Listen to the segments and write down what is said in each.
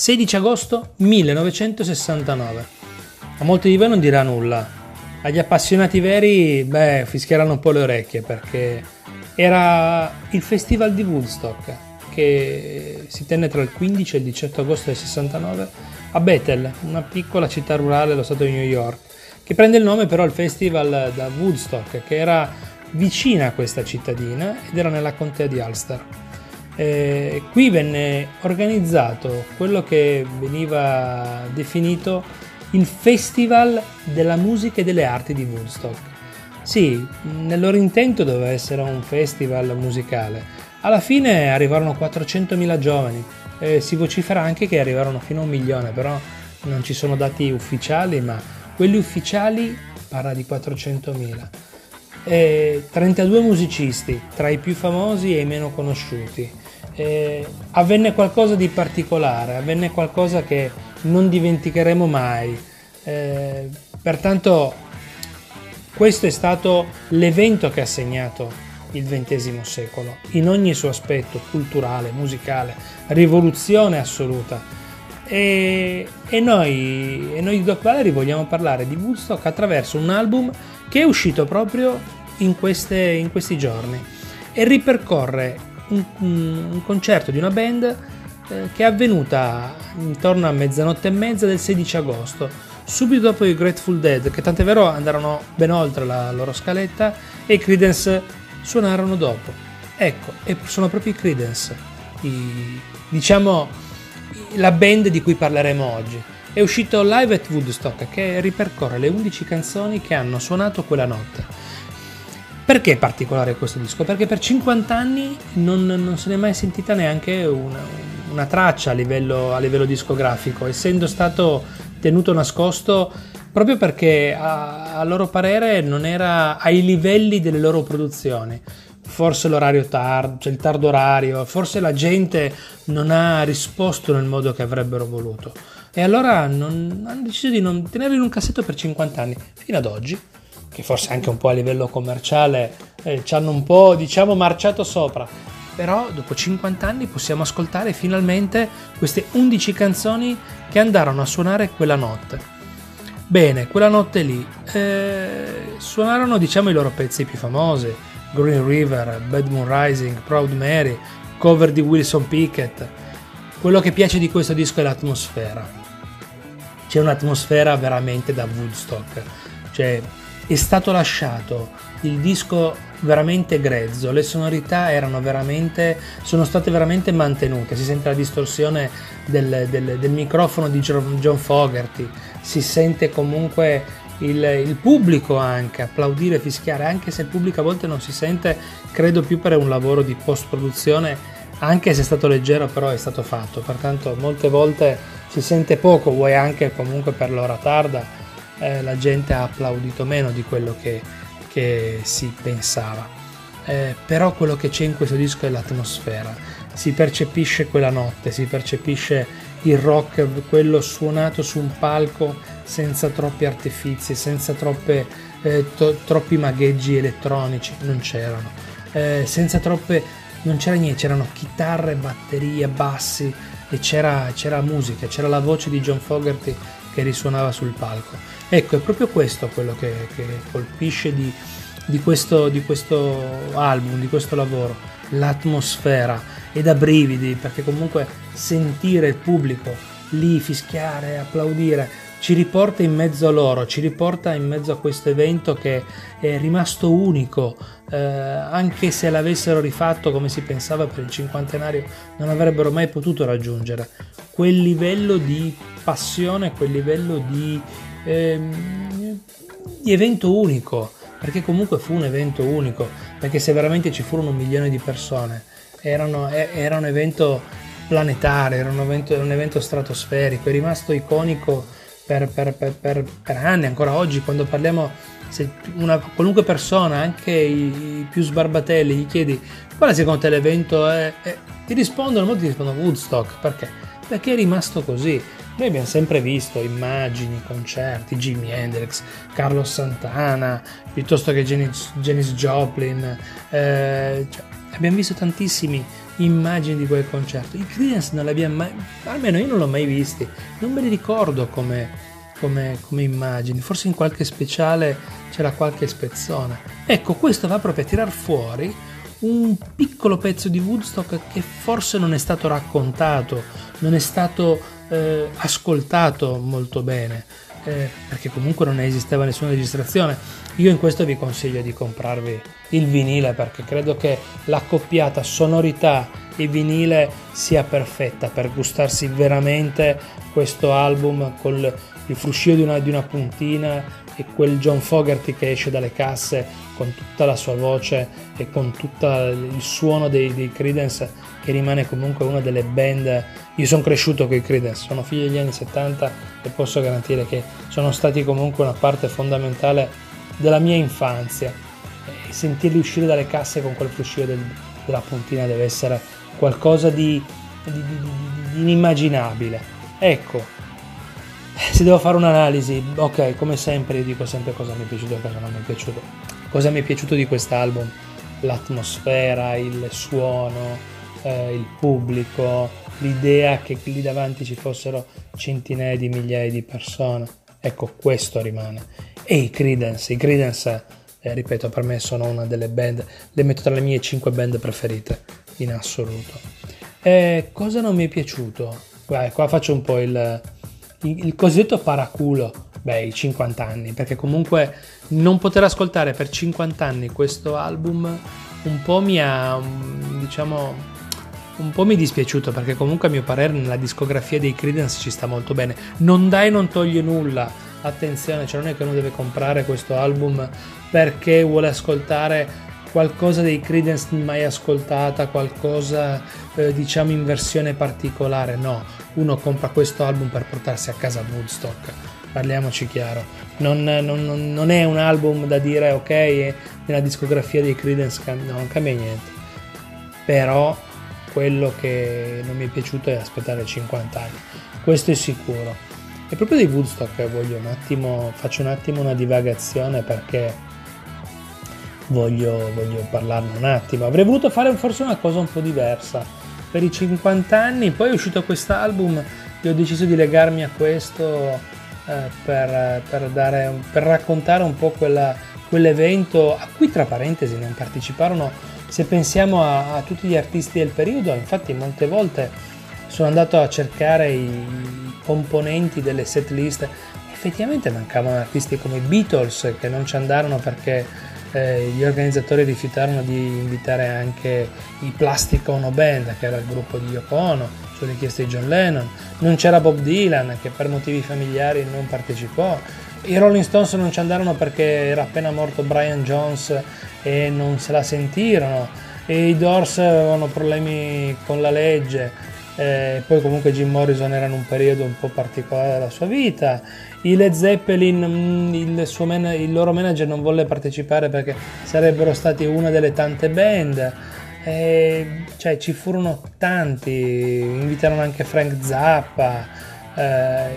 16 agosto 1969. A molti di voi non dirà nulla. Agli appassionati veri, beh, fischieranno un po' le orecchie perché era il festival di Woodstock che si tenne tra il 15 e il 18 agosto del 69 a Bethel, una piccola città rurale dello stato di New York, che prende il nome però al festival da Woodstock, che era vicina a questa cittadina ed era nella contea di Ulster. Eh, qui venne organizzato quello che veniva definito il Festival della musica e delle arti di Woodstock. Sì, nel loro intento doveva essere un festival musicale. Alla fine arrivarono 400.000 giovani, eh, si vocifera anche che arrivarono fino a un milione, però non ci sono dati ufficiali, ma quelli ufficiali parla di 400.000. E 32 musicisti, tra i più famosi e i meno conosciuti eh, avvenne qualcosa di particolare, avvenne qualcosa che non dimenticheremo mai. Eh, pertanto questo è stato l'evento che ha segnato il XX secolo, in ogni suo aspetto, culturale, musicale, rivoluzione assoluta. E, e, noi, e noi di Doc Valery vogliamo parlare di Woodstock attraverso un album che è uscito proprio in, queste, in questi giorni e ripercorre un, un concerto di una band eh, che è avvenuta intorno a mezzanotte e mezza del 16 agosto, subito dopo i Grateful Dead, che tant'è vero andarono ben oltre la loro scaletta e i Credence suonarono dopo. Ecco, e sono proprio i Credence, i, diciamo la band di cui parleremo oggi. È uscito Live at Woodstock che ripercorre le 11 canzoni che hanno suonato quella notte perché è particolare questo disco? Perché per 50 anni non, non se n'è mai sentita neanche una, una traccia a livello, a livello, discografico, essendo stato tenuto nascosto proprio perché a, a loro parere non era ai livelli delle loro produzioni forse l'orario tardo, cioè il tardo orario, forse la gente non ha risposto nel modo che avrebbero voluto. E allora non, hanno deciso di non tenerlo in un cassetto per 50 anni, fino ad oggi che forse anche un po' a livello commerciale eh, ci hanno un po' diciamo marciato sopra. Però dopo 50 anni possiamo ascoltare finalmente queste 11 canzoni che andarono a suonare quella notte. Bene quella notte lì eh, suonarono diciamo i loro pezzi più famosi Green River, Bad Moon Rising, Proud Mary cover di Wilson Pickett. Quello che piace di questo disco è l'atmosfera. C'è un'atmosfera veramente da Woodstock. Cioè è stato lasciato il disco veramente grezzo, le sonorità erano veramente, sono state veramente mantenute, si sente la distorsione del, del, del microfono di John Fogerty, si sente comunque il, il, pubblico anche applaudire, fischiare, anche se il pubblico a volte non si sente, credo più per un lavoro di post produzione, anche se è stato leggero però è stato fatto, pertanto molte volte si sente poco, vuoi anche comunque per l'ora tarda eh, la gente ha applaudito meno di quello che, che si pensava. Eh, però quello che c'è in questo disco è l'atmosfera, si percepisce quella notte, si percepisce il rock, quello suonato su un palco senza troppi artifici, senza troppe, eh, to- troppi magheggi elettronici, non c'erano, eh, senza troppe, non c'era niente, c'erano chitarre, batterie, bassi e c'era, c'era musica, c'era la voce di John Fogerty che risuonava sul palco. Ecco, è proprio questo quello che, che colpisce di, di, questo, di questo album, di questo lavoro, l'atmosfera e da brividi, perché comunque sentire il pubblico lì fischiare, applaudire, ci riporta in mezzo a loro, ci riporta in mezzo a questo evento che è rimasto unico, eh, anche se l'avessero rifatto come si pensava per il cinquantenario, non avrebbero mai potuto raggiungere quel livello di passione, quel livello di, eh, di evento unico, perché comunque fu un evento unico, perché se veramente ci furono un milione di persone, erano, era un evento planetario, era un evento, un evento stratosferico, è rimasto iconico per, per, per, per anni, ancora oggi, quando parliamo, se una qualunque persona, anche i, i, più sbarbatelli, gli chiedi qual è secondo te l'evento, è, è, ti rispondono, molti rispondono Woodstock, perché? Perché è rimasto così. Noi abbiamo sempre visto immagini, concerti, Jimi Hendrix, Carlos Santana, piuttosto che Janis, Janis Joplin, eh, cioè, abbiamo visto tantissimi immagini di quel concerto. I Creedence non li abbiamo mai, almeno io non l'ho mai visti, non me li ricordo come, come, come immagini, forse in qualche speciale c'era qualche spezzone. Ecco, questo va proprio a tirar fuori un piccolo pezzo di Woodstock che forse non è stato raccontato, non è stato eh, ascoltato molto bene, eh, perché comunque non esisteva nessuna registrazione. Io in questo vi consiglio di comprarvi il vinile perché credo che l'accoppiata sonorità e vinile sia perfetta per gustarsi veramente questo album con il fruscio di una, di una puntina e quel John Fogerty che esce dalle casse con tutta la sua voce e con tutto il suono dei, dei Credence che rimane comunque una delle band. Io sono cresciuto con i Credence sono figlio degli anni 70 e posso garantire che sono stati comunque una parte fondamentale della mia infanzia. E sentirli uscire dalle casse con quel fruscio del, della puntina deve essere qualcosa di, di, di, di inimmaginabile. Ecco se devo fare un'analisi, ok, come sempre io dico sempre cosa mi è piaciuto e cosa non mi è piaciuto. Cosa mi è piaciuto di quest'album? L'atmosfera, il suono, eh, il pubblico, l'idea che lì davanti ci fossero centinaia di migliaia di persone. Ecco, questo rimane. E i Credence, i Credence, eh, ripeto, per me sono una delle band, le metto tra le mie 5 band preferite in assoluto. E cosa non mi è piaciuto? Beh, qua faccio un po' il il cosiddetto paraculo, beh, i 50 anni, perché comunque non poter ascoltare per 50 anni questo album un po' mi ha, diciamo, un po' mi è dispiaciuto perché comunque a mio parere nella discografia dei Credence ci sta molto bene. Non dai non toglie nulla. Attenzione, cioè non è che uno deve comprare questo album perché vuole ascoltare qualcosa dei Credence mai ascoltata, qualcosa eh, diciamo in versione particolare, no, uno compra questo album per portarsi a casa Woodstock, parliamoci chiaro, non, non, non è un album da dire ok, nella discografia dei Credence no, non cambia niente, però quello che non mi è piaciuto è aspettare 50 anni, questo è sicuro. E proprio di Woodstock voglio un attimo, faccio un attimo una divagazione perché voglio, voglio parlarne un attimo. Avrei voluto fare forse una cosa un po' diversa. Per i 50 anni, poi è uscito quest'album e ho deciso di legarmi a questo eh, per, per, dare, per, raccontare un po' quella, quell'evento a cui tra parentesi non parteciparono, se pensiamo a, a tutti gli artisti del periodo, infatti molte volte sono andato a cercare i componenti delle set list effettivamente mancavano artisti come i Beatles che non ci andarono perché eh, gli organizzatori rifiutarono di invitare anche i Plastic Ono Band, che era il gruppo di Yoko Ono, su richiesta di John Lennon. Non c'era Bob Dylan, che per motivi familiari non partecipò. I Rolling Stones non ci andarono perché era appena morto Brian Jones e non se la sentirono. E i Doors avevano problemi con la legge. Eh, poi comunque Jim Morrison era in un periodo un po' particolare della sua vita i Led Zeppelin, mm, il, man- il, loro manager non volle partecipare perché sarebbero stati una delle tante band. E, cioè, ci furono tanti, invitarono anche Frank Zappa, eh,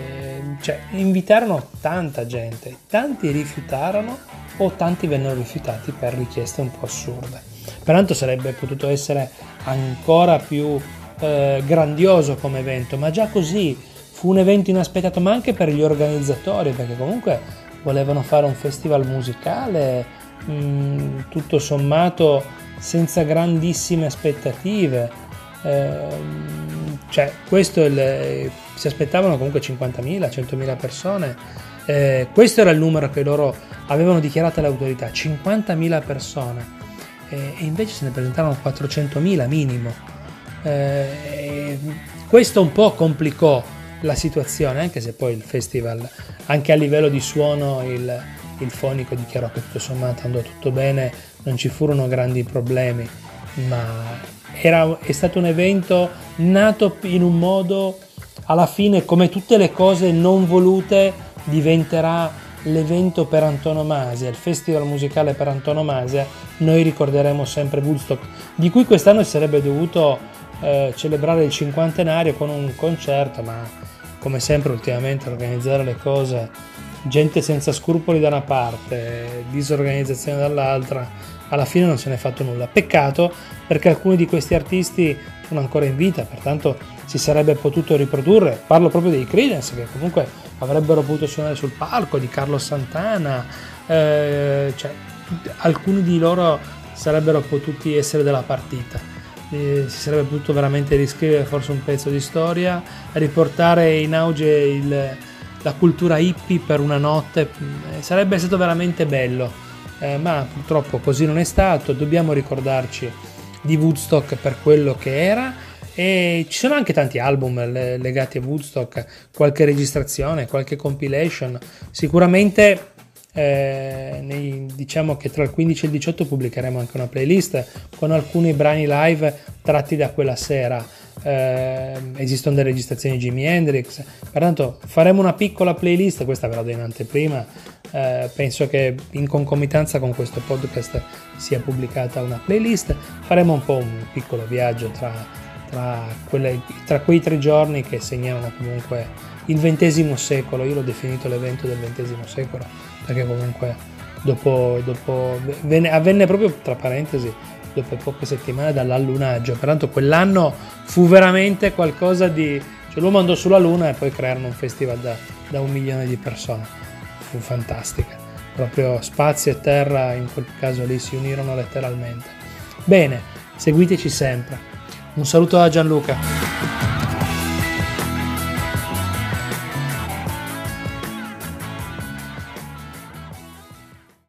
cioè, invitarono tanta gente, tanti rifiutarono o tanti vennero rifiutati per richieste un po' assurde. Pertanto sarebbe potuto essere ancora più eh, grandioso come evento, ma già così fu un evento inaspettato ma anche per gli organizzatori perché comunque volevano fare un festival musicale mh, mm, tutto sommato senza grandissime aspettative Ehm, cioè, questo il, si aspettavano comunque 50.000, 100.000 persone. Eh, questo era il numero che loro avevano dichiarato alle autorità, 50.000 persone. Eh, e invece se ne presentarono 400.000 minimo. Eh, questo un po' complicò la situazione, anche se poi il festival, anche a livello di suono, il, il fonico dichiarò che tutto sommato andò tutto bene, non ci furono grandi problemi, ma era, è stato un evento nato in un modo, alla fine come tutte le cose non volute diventerà l'evento per antonomasia, il festival musicale per antonomasia, noi ricorderemo sempre Woodstock, di cui quest'anno si sarebbe dovuto eh, celebrare il cinquantenario con un concerto, ma come sempre ultimamente organizzare le cose, gente senza scrupoli da una parte, disorganizzazione dall'altra, alla fine non se n'è fatto nulla. Peccato perché alcuni di questi artisti sono ancora in vita, pertanto si sarebbe potuto riprodurre. Parlo proprio dei Credence che comunque avrebbero potuto suonare sul palco, di Carlo Santana, eh, cioè, alcuni di loro sarebbero potuti essere della partita. Si sarebbe potuto veramente riscrivere forse un pezzo di storia, riportare in auge il, la cultura hippie per una notte, eh, sarebbe stato veramente bello. Eh, ma purtroppo così non è stato, dobbiamo ricordarci di Woodstock per quello che era. E ci sono anche tanti album legati a Woodstock, qualche registrazione, qualche compilation, sicuramente eh, nei, diciamo che tra il 15 e il 18 pubblicheremo anche una playlist con alcuni brani live tratti da quella sera. Eh, esistono delle registrazioni di Jimi Hendrix, pertanto faremo una piccola playlist, questa ve la do in anteprima, eh, penso che in concomitanza con questo podcast sia pubblicata una playlist, faremo un po' un piccolo viaggio tra, tra, quelle, tra quei tre giorni che segnano comunque il XX secolo, io l'ho definito l'evento del XX secolo, perché comunque dopo, dopo venne, avvenne proprio tra parentesi dopo poche settimane dall'allunaggio. Pertanto quell'anno fu veramente qualcosa di... Cioè l'uomo andò sulla Luna e poi crearono un festival da, da un milione di persone. Fu fantastica. Proprio spazio e terra in quel caso lì si unirono letteralmente. Bene, seguiteci sempre. Un saluto da Gianluca.